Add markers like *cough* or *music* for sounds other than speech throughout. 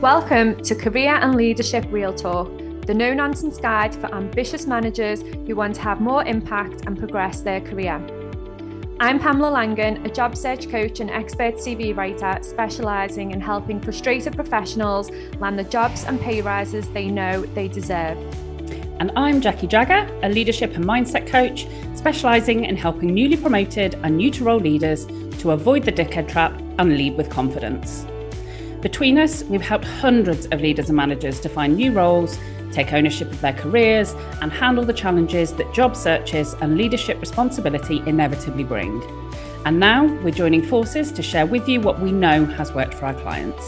Welcome to Career and Leadership Real Talk, the no nonsense guide for ambitious managers who want to have more impact and progress their career. I'm Pamela Langan, a job search coach and expert CV writer specialising in helping frustrated professionals land the jobs and pay rises they know they deserve. And I'm Jacqui Jagger, a leadership and mindset coach specialising in helping newly promoted and new to role leaders to avoid the dickhead trap and lead with confidence. Between us, we've helped hundreds of leaders and managers to find new roles, take ownership of their careers, and handle the challenges that job searches and leadership responsibility inevitably bring. And now we're joining forces to share with you what we know has worked for our clients.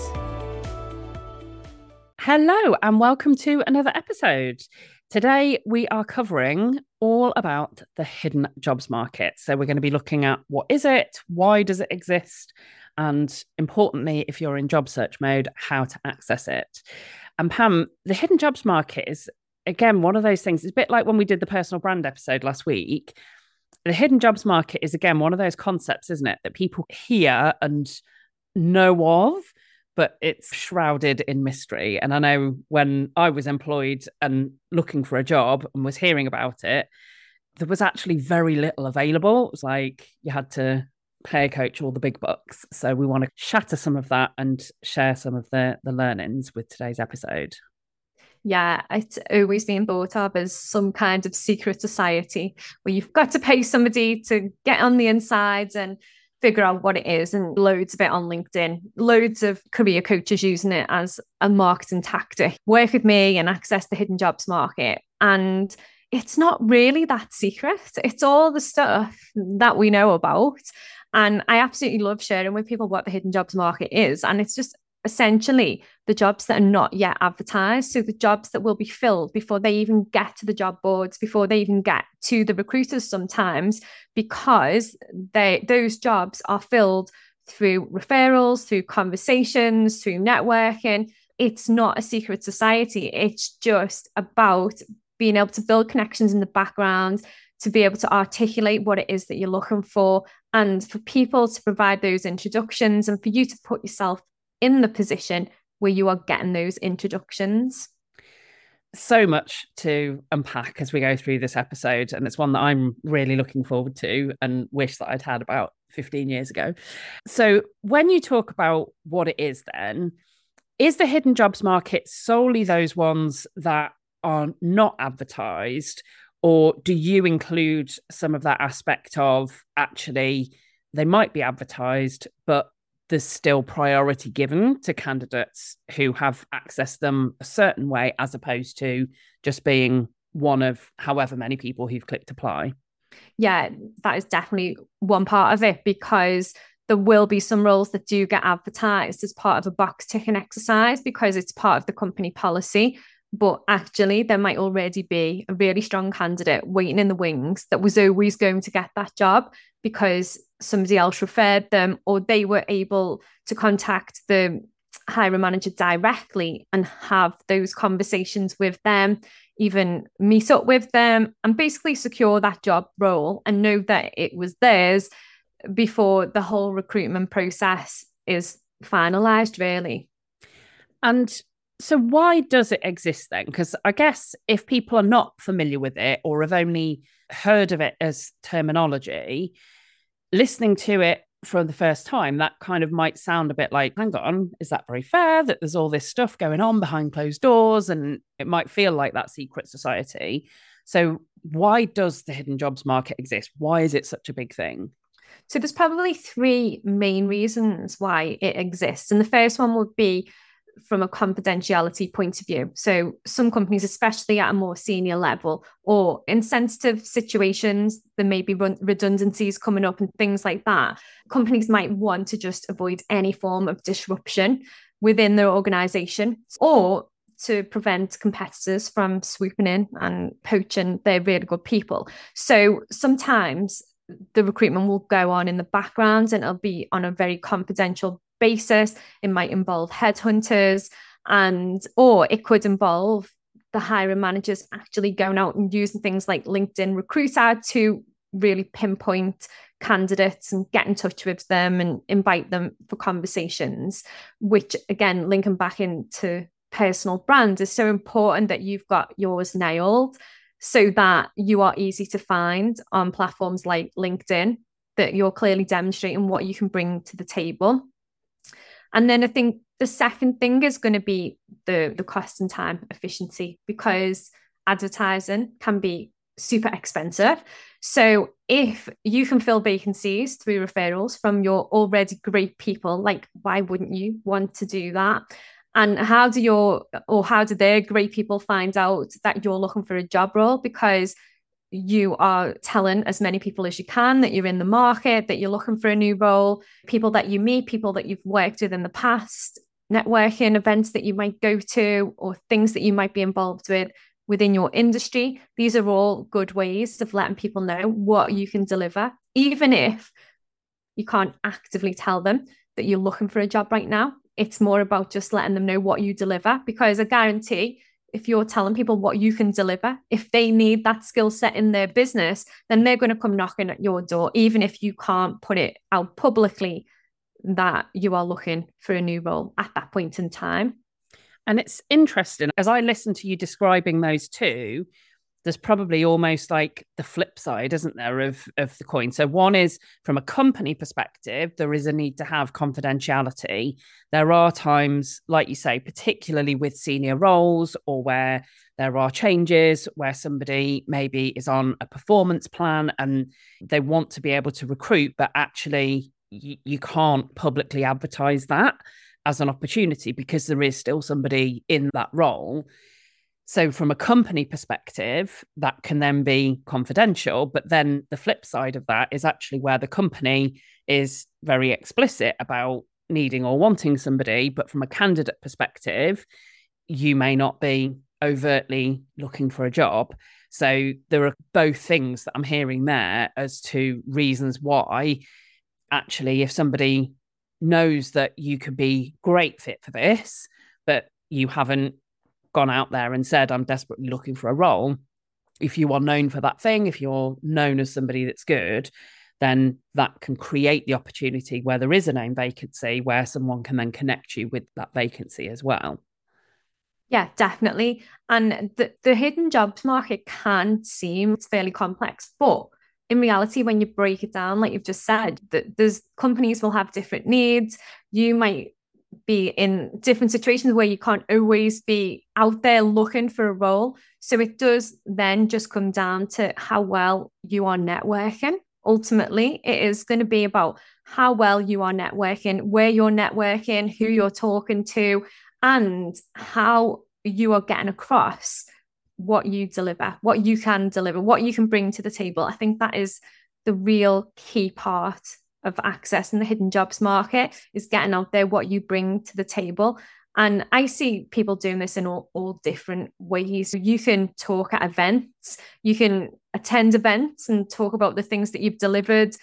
Hello, and welcome to another episode. Today, we are covering all about the hidden jobs market. So, we're going to be looking at what is it, why does it exist, and importantly, if you're in job search mode, how to access it. And Pam, the hidden jobs market is again one of those things. It's a bit like when we did the personal brand episode last week. The hidden jobs market is again one of those concepts, isn't it, that people hear and know of, but it's shrouded in mystery. And I know when I was employed and looking for a job and was hearing about it, there was actually very little available. It was like you had to pay a coach all the big bucks. So we want to shatter some of that and share some of the the learnings with today's episode. Yeah, it's always been thought of as some kind of secret society where you've got to pay somebody to get on the inside and figure out what it is and loads of it on LinkedIn, loads of career coaches using it as a marketing tactic. Work with me and access the hidden jobs market. And it's not really that secret. It's all the stuff that we know about. And I absolutely love sharing with people what the hidden jobs market is. And it's just essentially the jobs that are not yet advertised. So the jobs that will be filled before they even get to the job boards, before they even get to the recruiters sometimes, because they those jobs are filled through referrals, through conversations, through networking. It's not a secret society. It's just about being able to build connections in the background, to be able to articulate what it is that you're looking for, and for people to provide those introductions, and for you to put yourself in the position where you are getting those introductions. So much to unpack as we go through this episode. And it's one that I'm really looking forward to and wish that I'd had about 15 years ago. So, when you talk about what it is, then, is the hidden jobs market solely those ones that are not advertised? Or do you include some of that aspect of actually they might be advertised, but there's still priority given to candidates who have accessed them a certain way as opposed to just being one of however many people who've clicked apply. Yeah, that is definitely one part of it because there will be some roles that do get advertised as part of a box ticking exercise because it's part of the company policy. But actually, there might already be a really strong candidate waiting in the wings that was always going to get that job because somebody else referred them or they were able to contact the hiring manager directly and have those conversations with them even meet up with them and basically secure that job role and know that it was theirs before the whole recruitment process is finalized really. And so why does it exist then because i guess if people are not familiar with it or have only heard of it as terminology listening to it for the first time, that kind of might sound a bit like, hang on, is that very fair that there's all this stuff going on behind closed doors? And it might feel like that secret society. So, why does the hidden jobs market exist? Why is it such a big thing? So, there's probably three main reasons why it exists. And the first one would be from a confidentiality point of view. So, some companies, especially at a more senior level or in sensitive situations, there may be redundancies coming up and things like that. Companies might want to just avoid any form of disruption within their organization or to prevent competitors from swooping in and poaching their really good people. So, sometimes the recruitment will go on in the background and it'll be on a very confidential basis. It might involve headhunters and or it could involve the hiring managers actually going out and using things like LinkedIn Recruiter to really pinpoint candidates and get in touch with them and invite them for conversations, which again, linking back into personal brand is so important that you've got yours nailed so that you are easy to find on platforms like LinkedIn, that you're clearly demonstrating what you can bring to the table. And then I think the second thing is going to be the, the cost and time efficiency because advertising can be super expensive. So if you can fill vacancies through referrals from your already great people, like why wouldn't you want to do that? And how do your or how do their great people find out that you're looking for a job role? Because you are telling as many people as you can that you're in the market, that you're looking for a new role, people that you meet, people that you've worked with in the past, networking events that you might go to, or things that you might be involved with within your industry. These are all good ways of letting people know what you can deliver, even if you can't actively tell them that you're looking for a job right now. It's more about just letting them know what you deliver because I guarantee if you're telling people what you can deliver, if they need that skill set in their business, then they're going to come knocking at your door, even if you can't put it out publicly that you are looking for a new role at that point in time. And it's interesting as I listen to you describing those two, there's probably almost like the flip side, isn't there, of, of the coin? So, one is from a company perspective, there is a need to have confidentiality. There are times, like you say, particularly with senior roles or where there are changes, where somebody maybe is on a performance plan and they want to be able to recruit, but actually y- you can't publicly advertise that as an opportunity because there is still somebody in that role so, from a company perspective, that can then be confidential. But then the flip side of that is actually where the company is very explicit about needing or wanting somebody. But from a candidate perspective, you may not be overtly looking for a job. So, there are both things that I'm hearing there as to reasons why actually, if somebody knows that you could be great fit for this, but you haven't gone out there and said, I'm desperately looking for a role, if you are known for that thing, if you're known as somebody that's good, then that can create the opportunity where there is a name vacancy where someone can then connect you with that vacancy as well. Yeah, definitely. And the, the hidden jobs market can seem fairly complex, but in reality, when you break it down, like you've just said, that there's companies will have different needs. You might be in different situations where you can't always be out there looking for a role. So it does then just come down to how well you are networking. Ultimately, it is going to be about how well you are networking, where you're networking, who mm-hmm. you're talking to, and how you are getting across what you deliver, what you can deliver, what you can bring to the table. I think that is the real key part of access in the hidden jobs market is getting out there what you bring to the table. And I see people doing this in all, all different ways. You can talk at events, you can attend events and talk about the things that you've delivered.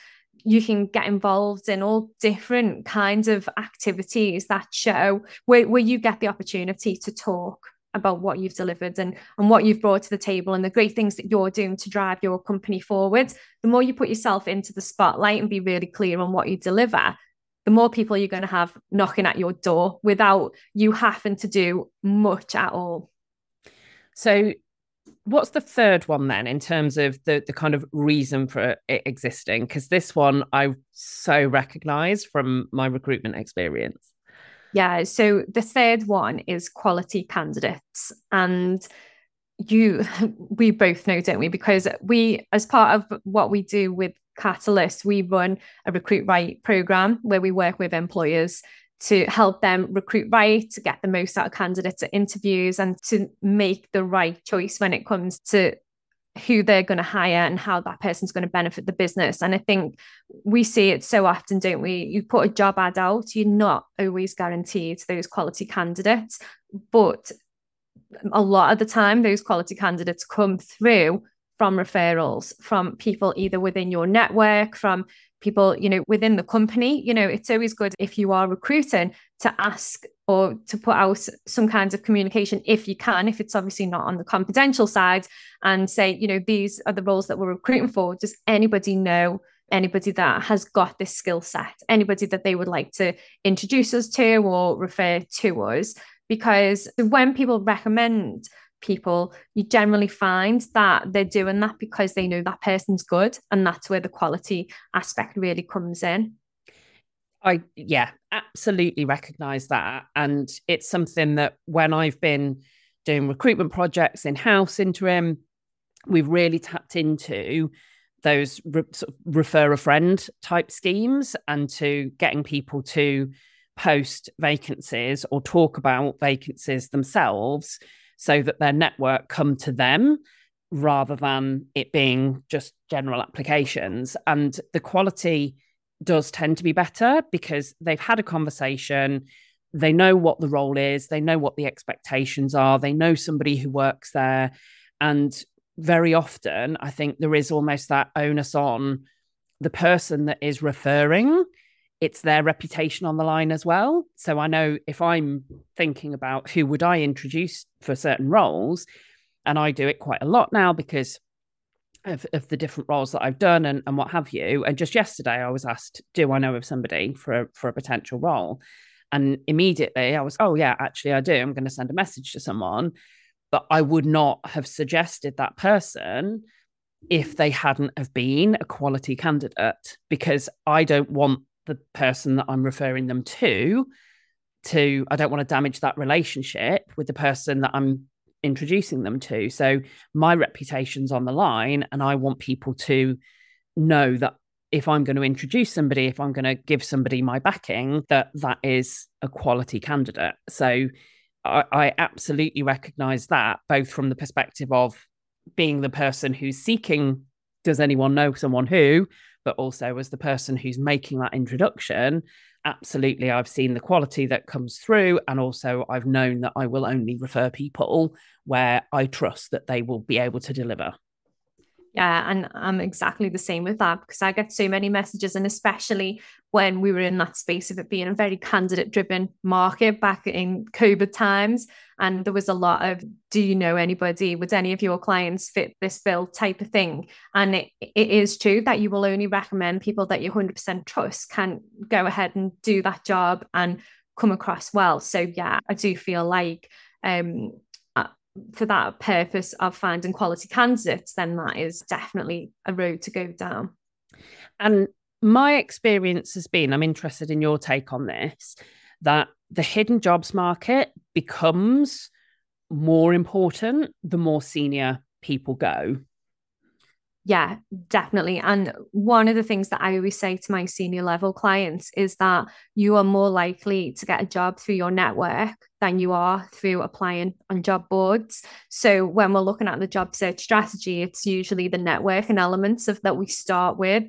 You can get involved in all different kinds of activities that show where, where you get the opportunity to talk about what you've delivered and, and what you've brought to the table and the great things that you're doing to drive your company forward, the more you put yourself into the spotlight and be really clear on what you deliver, the more people you're going to have knocking at your door without you having to do much at all. So, what's the third one then in terms of the, the kind of reason for it existing? Because this one I so recognize from my recruitment experience. Yeah. So the third one is quality candidates. And you, *laughs* we both know, don't we? Because we, as part of what we do with Catalyst, we run a recruit right program where we work with employers to help them recruit right, to get the most out of candidates at interviews, and to make the right choice when it comes to who they're going to hire and how that person's going to benefit the business. And I think we see it so often, don't we? You put a job ad out, you're not always guaranteed those quality candidates, but a lot of the time, those quality candidates come through from referrals from people either within your network, from people, you know, within the company. You know, it's always good if you are recruiting to ask or to put out some kinds of communication if you can, if it's obviously not on the confidential side, and say, you know, these are the roles that we're recruiting for. Does anybody know anybody that has got this skill set, anybody that they would like to introduce us to or refer to us? Because when people recommend people, you generally find that they're doing that because they know that person's good. And that's where the quality aspect really comes in. I, yeah, absolutely recognize that. And it's something that when I've been doing recruitment projects in house interim, we've really tapped into those re- sort of refer a friend type schemes and to getting people to post vacancies or talk about vacancies themselves so that their network come to them rather than it being just general applications and the quality does tend to be better because they've had a conversation. They know what the role is. They know what the expectations are. They know somebody who works there. And very often i think there is almost that onus on the person that is referring. It's their reputation on the line as well. So i know if i'm thinking about who would i introduce for certain roles and i do it quite a lot now because of, of the different roles that I've done and, and what have you. And just yesterday, I was asked, "Do I know of somebody for a, for a potential role?" And immediately, I was, "Oh yeah, actually, I do. I'm going to send a message to someone." But I would not have suggested that person if they hadn't have been a quality candidate because I don't want the person that I'm referring them to to I don't want to damage that relationship with the person that I'm introducing them to. So my reputation's on the line, and I want people to know that if I'm going to introduce somebody, if I'm going to give somebody my backing, that that is a quality candidate. So I, I absolutely recognize that, both from the perspective of being the person who's seeking, does anyone know someone who, but also as the person who's making that introduction absolutely I've seen the quality that comes through. And also, I've known that I will only refer people where I trust that they will be able to deliver. Yeah, and I'm exactly the same with that because I get so many messages, and especially when we were in that space of it being a very candidate driven market back in COVID times. And there was a lot of, do you know anybody? Would any of your clients fit this bill type of thing? And it, it is true that you will only recommend people that you 100% trust can go ahead and do that job and come across well. So, yeah, I do feel like um, for that purpose of finding quality candidates, then that is definitely a road to go down. And my experience has been I'm interested in your take on this that the hidden jobs market becomes more important the more senior people go. Yeah, definitely. And one of the things that I always say to my senior level clients is that you are more likely to get a job through your network than you are through applying on job boards. So when we're looking at the job search strategy, it's usually the networking elements of that we start with,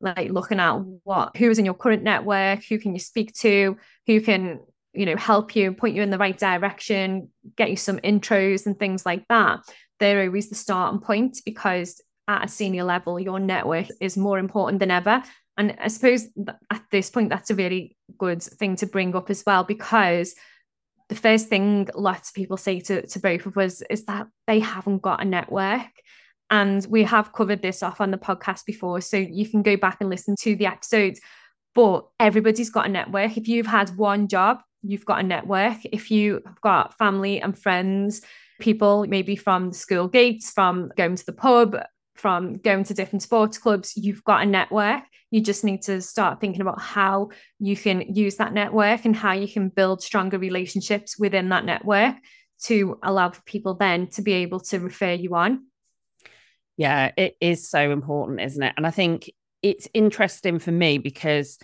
like looking at what who's in your current network, who can you speak to, who can you know help you point you in the right direction get you some intros and things like that they're always the starting point because at a senior level, your network is more important than ever. And I suppose at this point, that's a really good thing to bring up as well, because the first thing lots of people say to, to both of us is that they haven't got a network. And we have covered this off on the podcast before. So you can go back and listen to the episodes. But everybody's got a network. If you've had one job, you've got a network. If you've got family and friends, people maybe from the school gates, from going to the pub, from going to different sports clubs, you've got a network. You just need to start thinking about how you can use that network and how you can build stronger relationships within that network to allow people then to be able to refer you on. Yeah, it is so important, isn't it? And I think it's interesting for me because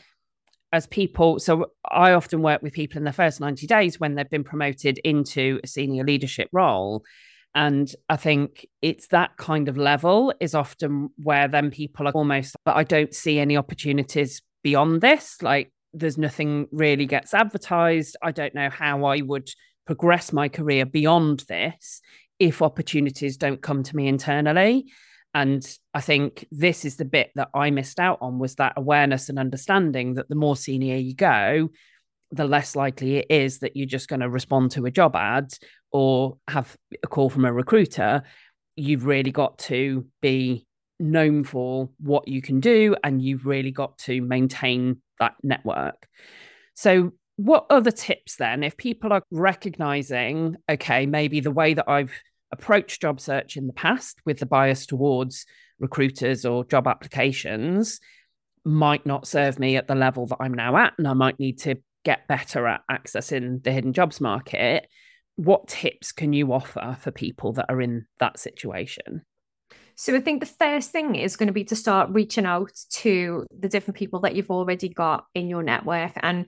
as people, so I often work with people in the first 90 days when they've been promoted into a senior leadership role. And I think it's that kind of level is often where then people are almost, but I don't see any opportunities beyond this. Like there's nothing really gets advertised. I don't know how I would progress my career beyond this if opportunities don't come to me internally. And I think this is the bit that I missed out on was that awareness and understanding that the more senior you go, the less likely it is that you're just going to respond to a job ad or have a call from a recruiter. You've really got to be known for what you can do and you've really got to maintain that network. So, what other tips then if people are recognizing, okay, maybe the way that I've approached job search in the past with the bias towards recruiters or job applications might not serve me at the level that I'm now at, and I might need to get better at accessing the hidden jobs market. What tips can you offer for people that are in that situation? So I think the first thing is going to be to start reaching out to the different people that you've already got in your network and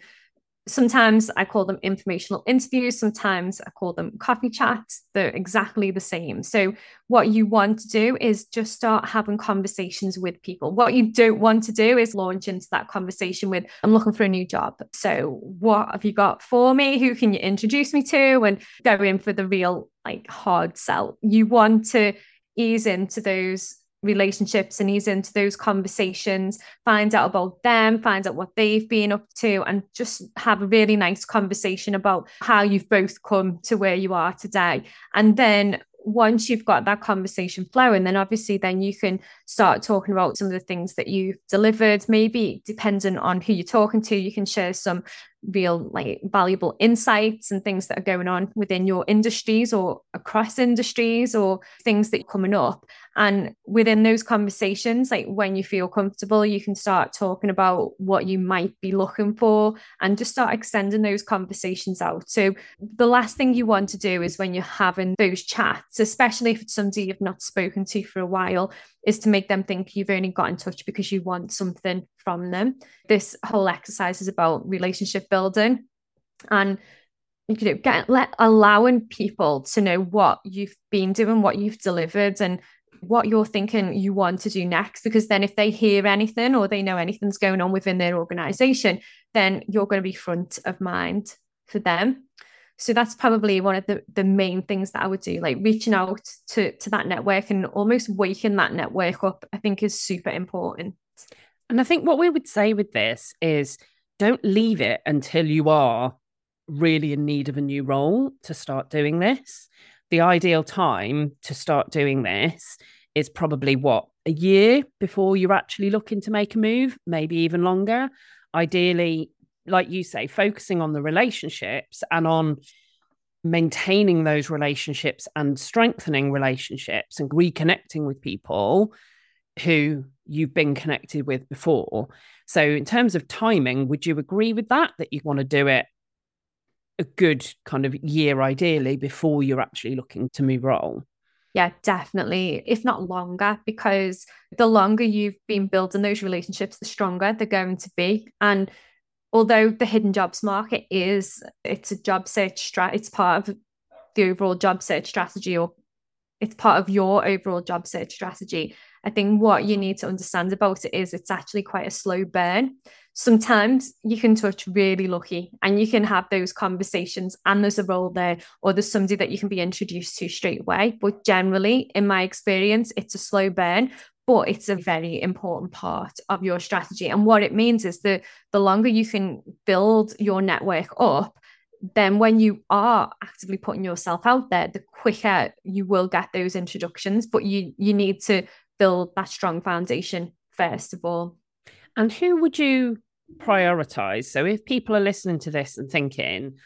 sometimes I call them informational interviews, sometimes I call them coffee chats. They're exactly the same. So, what you want to do is just start having conversations with people. What you don't want to do is launch into that conversation with, I'm looking for a new job. So, what have you got for me? Who can you introduce me to? And go in for the real, like, hard sell. You want to ease into those relationships and ease into those conversations, find out about them, find out what they've been up to, and just have a really nice conversation about how you've both come to where you are today. And then once you've got that conversation flowing, then obviously then you can start talking about some of the things that you've delivered. Maybe depending on who you're talking to, you can share some real like valuable insights and things that are going on within your industries or across industries or things that are coming up. And within those conversations like when you feel comfortable you can start talking about what you might be looking for and just start extending those conversations out. So the last thing you want to do is when you're having those chats especially if it's somebody you've not spoken to for a while is to make them think you've only got in touch because you want something from them. This whole exercise is about relationship building and you know get let allowing people to know what you've been doing, what you've delivered and what you're thinking you want to do next because then if they hear anything or they know anything's going on within their organization then you're going to be front of mind for them so that's probably one of the, the main things that I would do, like reaching out to, to that network and almost waking that network up, I think is super important. And I think what we would say with this is don't leave it until you are really in need of a new role to start doing this. The ideal time to start doing this is probably what a year before you're actually looking to make a move, maybe even longer. Ideally, like you say, focusing on the relationships and on maintaining those relationships and strengthening relationships and reconnecting with people who you've been connected with before. So, in terms of timing, would you agree with that? That you want to do it a good kind of year, ideally, before you're actually looking to move role? Yeah, definitely. If not longer, because the longer you've been building those relationships, the stronger they're going to be. And although the hidden jobs market is it's a job search strat it's part of the overall job search strategy or it's part of your overall job search strategy. I think what you need to understand about it is it's actually quite a slow burn. Sometimes you can touch really lucky and you can have those conversations and there's a role there or there's somebody that you can be introduced to straight away. But generally in my experience it's a slow burn but it's a very important part of your strategy. And what it means is that the longer you can build your network up, then when you are actively putting yourself out there, the quicker you will get those introductions. But you you need to build that strong foundation first of all. And who would you prioritize? So if people are listening to this and thinking,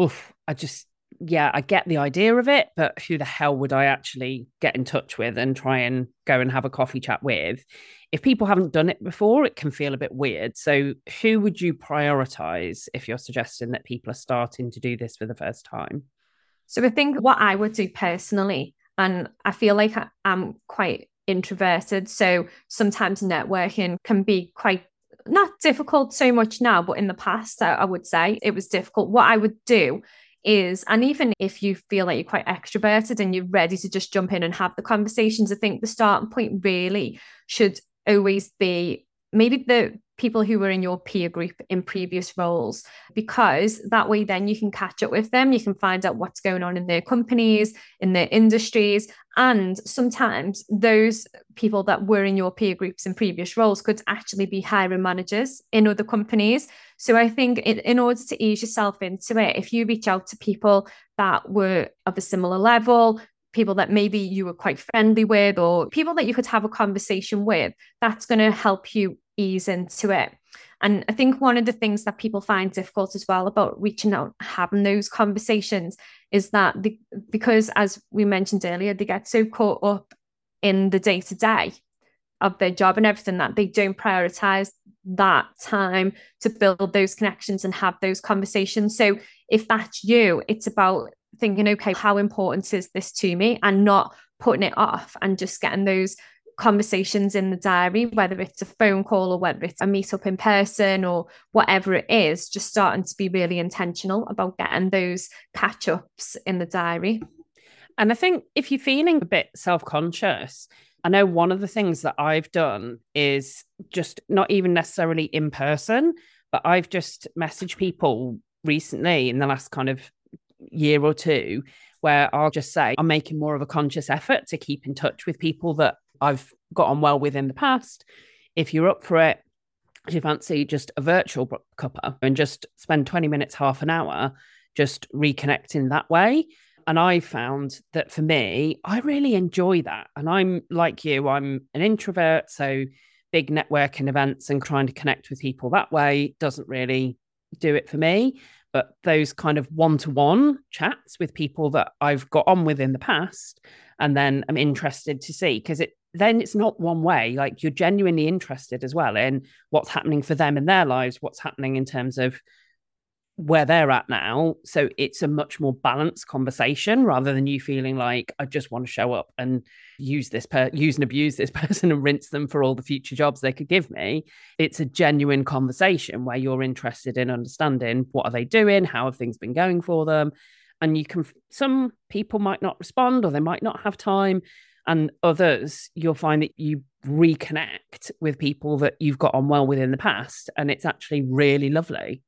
oof, I just yeah, I get the idea of it, but who the hell would I actually get in touch with and try and go and have a coffee chat with? If people haven't done it before, it can feel a bit weird. So, who would you prioritize if you're suggesting that people are starting to do this for the first time? So, I think what I would do personally, and I feel like I'm quite introverted. So, sometimes networking can be quite not difficult so much now, but in the past, I, I would say it was difficult. What I would do is, and even if you feel like you're quite extroverted and you're ready to just jump in and have the conversations, I think the starting point really should always be maybe the people who were in your peer group in previous roles because that way then you can catch up with them you can find out what's going on in their companies in their industries and sometimes those people that were in your peer groups in previous roles could actually be hiring managers in other companies So I think in, in order to ease yourself into it, if you reach out to people that were of a similar level, people that maybe you were quite friendly with, or people that you could have a conversation with, that's going to help you ease into it. And I think one of the things that people find difficult as well about reaching out, having those conversations, is that the, because, as we mentioned earlier, they get so caught up in the day to day of their job and everything that they don't prioritize that time to build those connections and have those conversations. So, if that's you, it's about thinking, okay, how important is this to me? And not putting it off and just getting those conversations in the diary, whether it's a phone call or whether it's a meetup in person or whatever it is, just starting to be really intentional about getting those catch ups in the diary. And I think if you're feeling a bit self conscious, I know one of the things that I've done is just not even necessarily in person, but I've just messaged people recently in the last kind of year or two where I'll just say I'm making more of a conscious effort to keep in touch with people that I've got on well with in the past. If you're up for it, if you fancy just a virtual cuppa and just spend 20 minutes, half an hour just reconnecting that way. And I found that for me, I really enjoy that. And I'm like you, I'm an introvert. So big networking events and trying to connect with people that way doesn't really do it for me but those kind of one-to-one chats with people that I've got on with in the past and then I'm interested to see because it then it's not one way like you're genuinely interested as well in what's happening for them in their lives what's happening in terms of where they're at now. So it's a much more balanced conversation rather than you feeling like I just want to show up and use this per use and abuse this *laughs* person and rinse them for all the future jobs they could give me. It's a genuine conversation where you're interested in understanding what are they doing, how have things been going for them, and you can. Some people might not respond or they might not have time, and others you'll find that you reconnect with people that you've got on well with in the past, and it's actually really lovely.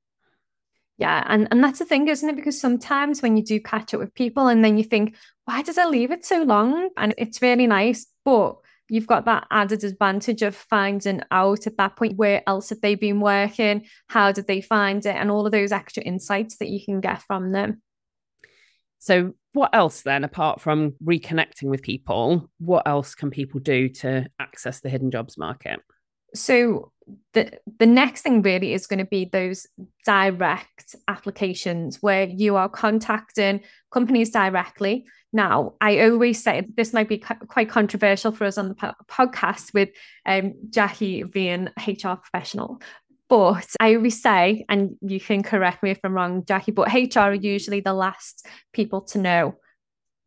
Yeah, and, and that's the thing, isn't it? Because sometimes when you do catch up with people and then you think, why did I leave it so long? And it's really nice, but you've got that added advantage of finding out at that point where else have they been working, how did they find it, and all of those extra insights that you can get from them. So, what else then, apart from reconnecting with people, what else can people do to access the hidden jobs market? So, the the next thing really is going to be those direct applications where you are contacting companies directly now i always say this might be quite controversial for us on the po- podcast with um, Jacqui being hr professional but I always say, and you can correct me if I'm wrong, Jacqui, but HR are usually the last people to know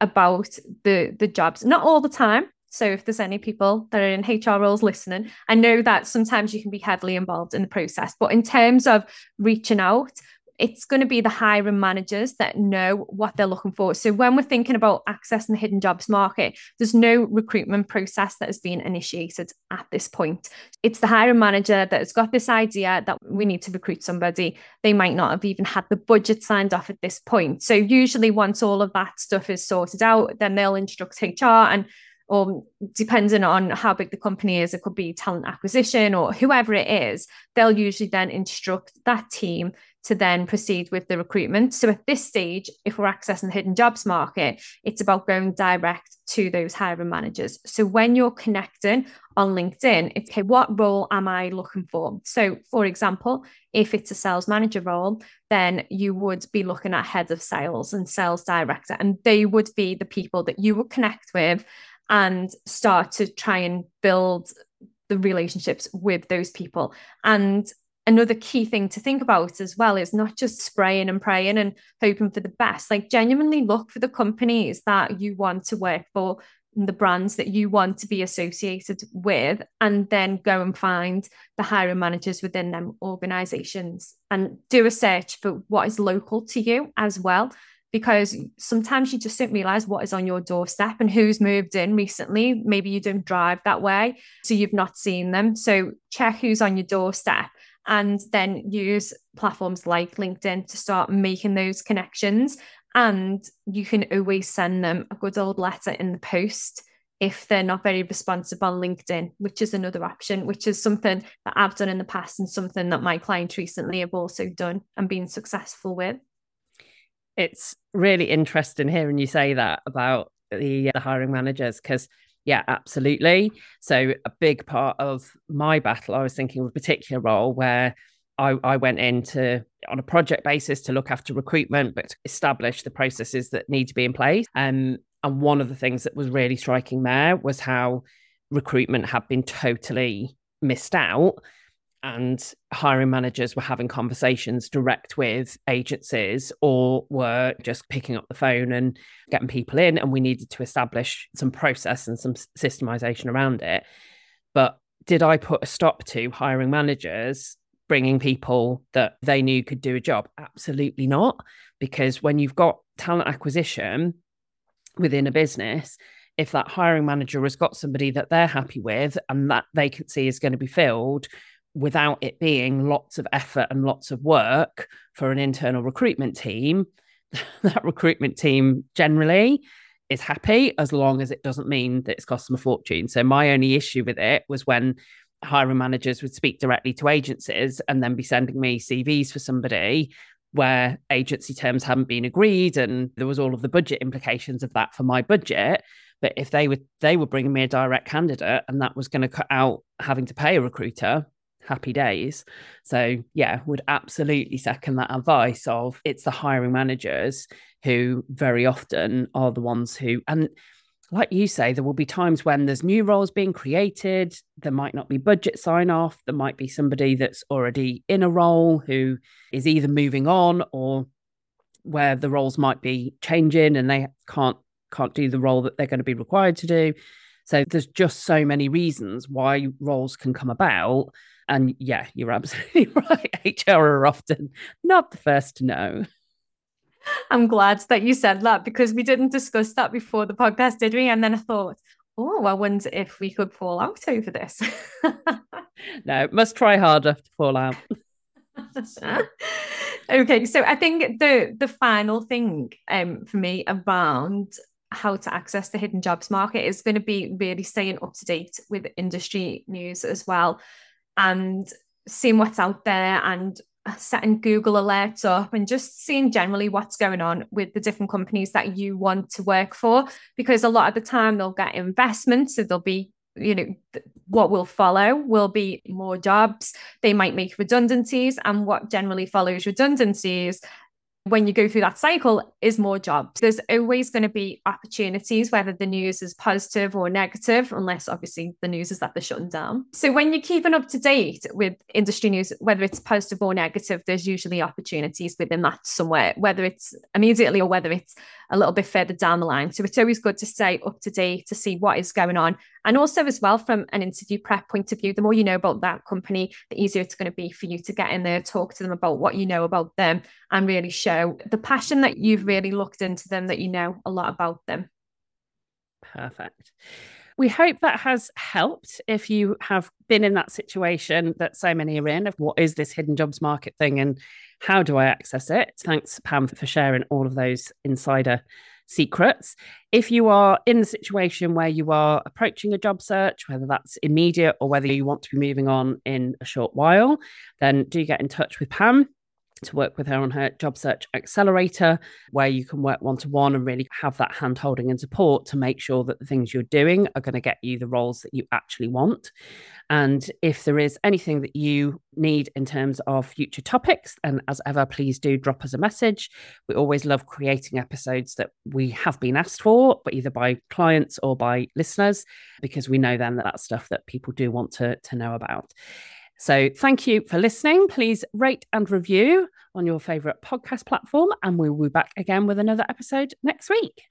about the the jobs. Not all the time, so if there's any people that are in HR roles listening, I know that sometimes you can be heavily involved in the process. But in terms of reaching out, it's going to be the hiring managers that know what they're looking for. So when we're thinking about accessing the hidden jobs market, there's no recruitment process that has been initiated at this point. It's the hiring manager that has got this idea that we need to recruit somebody. They might not have even had the budget signed off at this point. So usually once all of that stuff is sorted out, then they'll instruct HR and or depending on how big the company is, it could be talent acquisition or whoever it is, they'll usually then instruct that team to then proceed with the recruitment. So at this stage, if we're accessing the hidden jobs market, it's about going direct to those hiring managers. So when you're connecting on LinkedIn, it's okay, what role am I looking for? So for example, if it's a sales manager role, then you would be looking at heads of sales and sales director, and they would be the people that you would connect with and start to try and build the relationships with those people. And another key thing to think about as well is not just spraying and praying and hoping for the best. Like genuinely look for the companies that you want to work for, and the brands that you want to be associated with, and then go and find the hiring managers within them organizations and do a search for what is local to you as well because sometimes you just don't realize what is on your doorstep and who's moved in recently. Maybe you don't drive that way, so you've not seen them. So check who's on your doorstep and then use platforms like LinkedIn to start making those connections. And you can always send them a good old letter in the post if they're not very responsive on LinkedIn, which is another option, which is something that I've done in the past and something that my clients recently have also done and been successful with. It's really interesting hearing you say that about the, the hiring managers because yeah, absolutely. So a big part of my battle, I was thinking of a particular role where I, I went into on a project basis to look after recruitment, but to establish the processes that need to be in place. Um, and one of the things that was really striking there was how recruitment had been totally missed out and hiring managers were having conversations direct with agencies or were just picking up the phone and getting people in and we needed to establish some process and some systemization around it. But did i put a stop to hiring managers bringing people that they knew could do a job? Absolutely not because when you've got talent acquisition within a business if that hiring manager has got somebody that they're happy with and that vacancy is going to be filled without it being lots of effort and lots of work for an internal recruitment team, *laughs* that recruitment team generally is happy as long as it doesn't mean that it's cost them a fortune. So my only issue with it was when hiring managers would speak directly to agencies and then be sending me CVs for somebody where agency terms hadn't been agreed and there was all of the budget implications of that for my budget but if they were they were bringing me a direct candidate and that was going to cut out having to pay a recruiter happy days. So, yeah, would absolutely second that advice of it's the hiring managers who very often are the ones who, and like you say, there will be times when there's new roles being created. There might not be budget sign off. There might be somebody that's already in a role who is either moving on or where the roles might be changing and they can't can't do the role that they're going to be required to do. So there's just so many reasons why roles can come about and yeah, you're absolutely *laughs* right. HR are often not the first to know. I'm glad that you said that because we didn't discuss that before the podcast, did we? And then I thought, oh, I wonder if we could fall out over this. *laughs* no, must try harder to fall out. *laughs* okay, so I think the the final thing um for me around how to access the hidden jobs market is going to be really staying up to date with industry news as well and seeing what's out there and setting Google alerts up and just seeing generally what's going on with the different companies that you want to work for. Because a lot of the time they'll get investments, so there'll be you know what will follow will be more jobs they might make redundancies and what generally follows redundancies when you go through that cycle is more jobs. There's always going to be opportunities, whether the news is positive or negative, unless obviously the news is that they're shutting down. So when you're keeping up to date with industry news, whether it's positive or negative, there's usually opportunities within that somewhere, whether it's immediately or whether it's a little bit further down the line. So it's always good to stay up to date to see what is going on. And also, as well, from an interview prep point of view, the more you know about that company, the easier it's going to be for you to get in there, talk to them about what you know about them, and really show the passion that you've really looked into them, that you know a lot about them. Perfect. We hope that has helped if you have been in that situation that so many are in of what is this hidden jobs market thing and how do I access it? Thanks, Pam, for sharing all of those insider secrets. If you are in the situation where you are approaching a job search, whether that's immediate or whether you want to be moving on in a short while, then do get in touch with Pam to work with her on her job search accelerator, where you can work one to one and really have that hand holding and support to make sure that the things you're doing are going to get you the roles that you actually want. And if there is anything that you need in terms of future topics, and as ever, please do drop us a message. We always love creating episodes that we have been asked for, but either by clients or by listeners, because we know then that that's stuff that people do want to, to know about. So thank you for listening. Please rate and review on your favorite podcast platform, and we will be back again with another episode next week.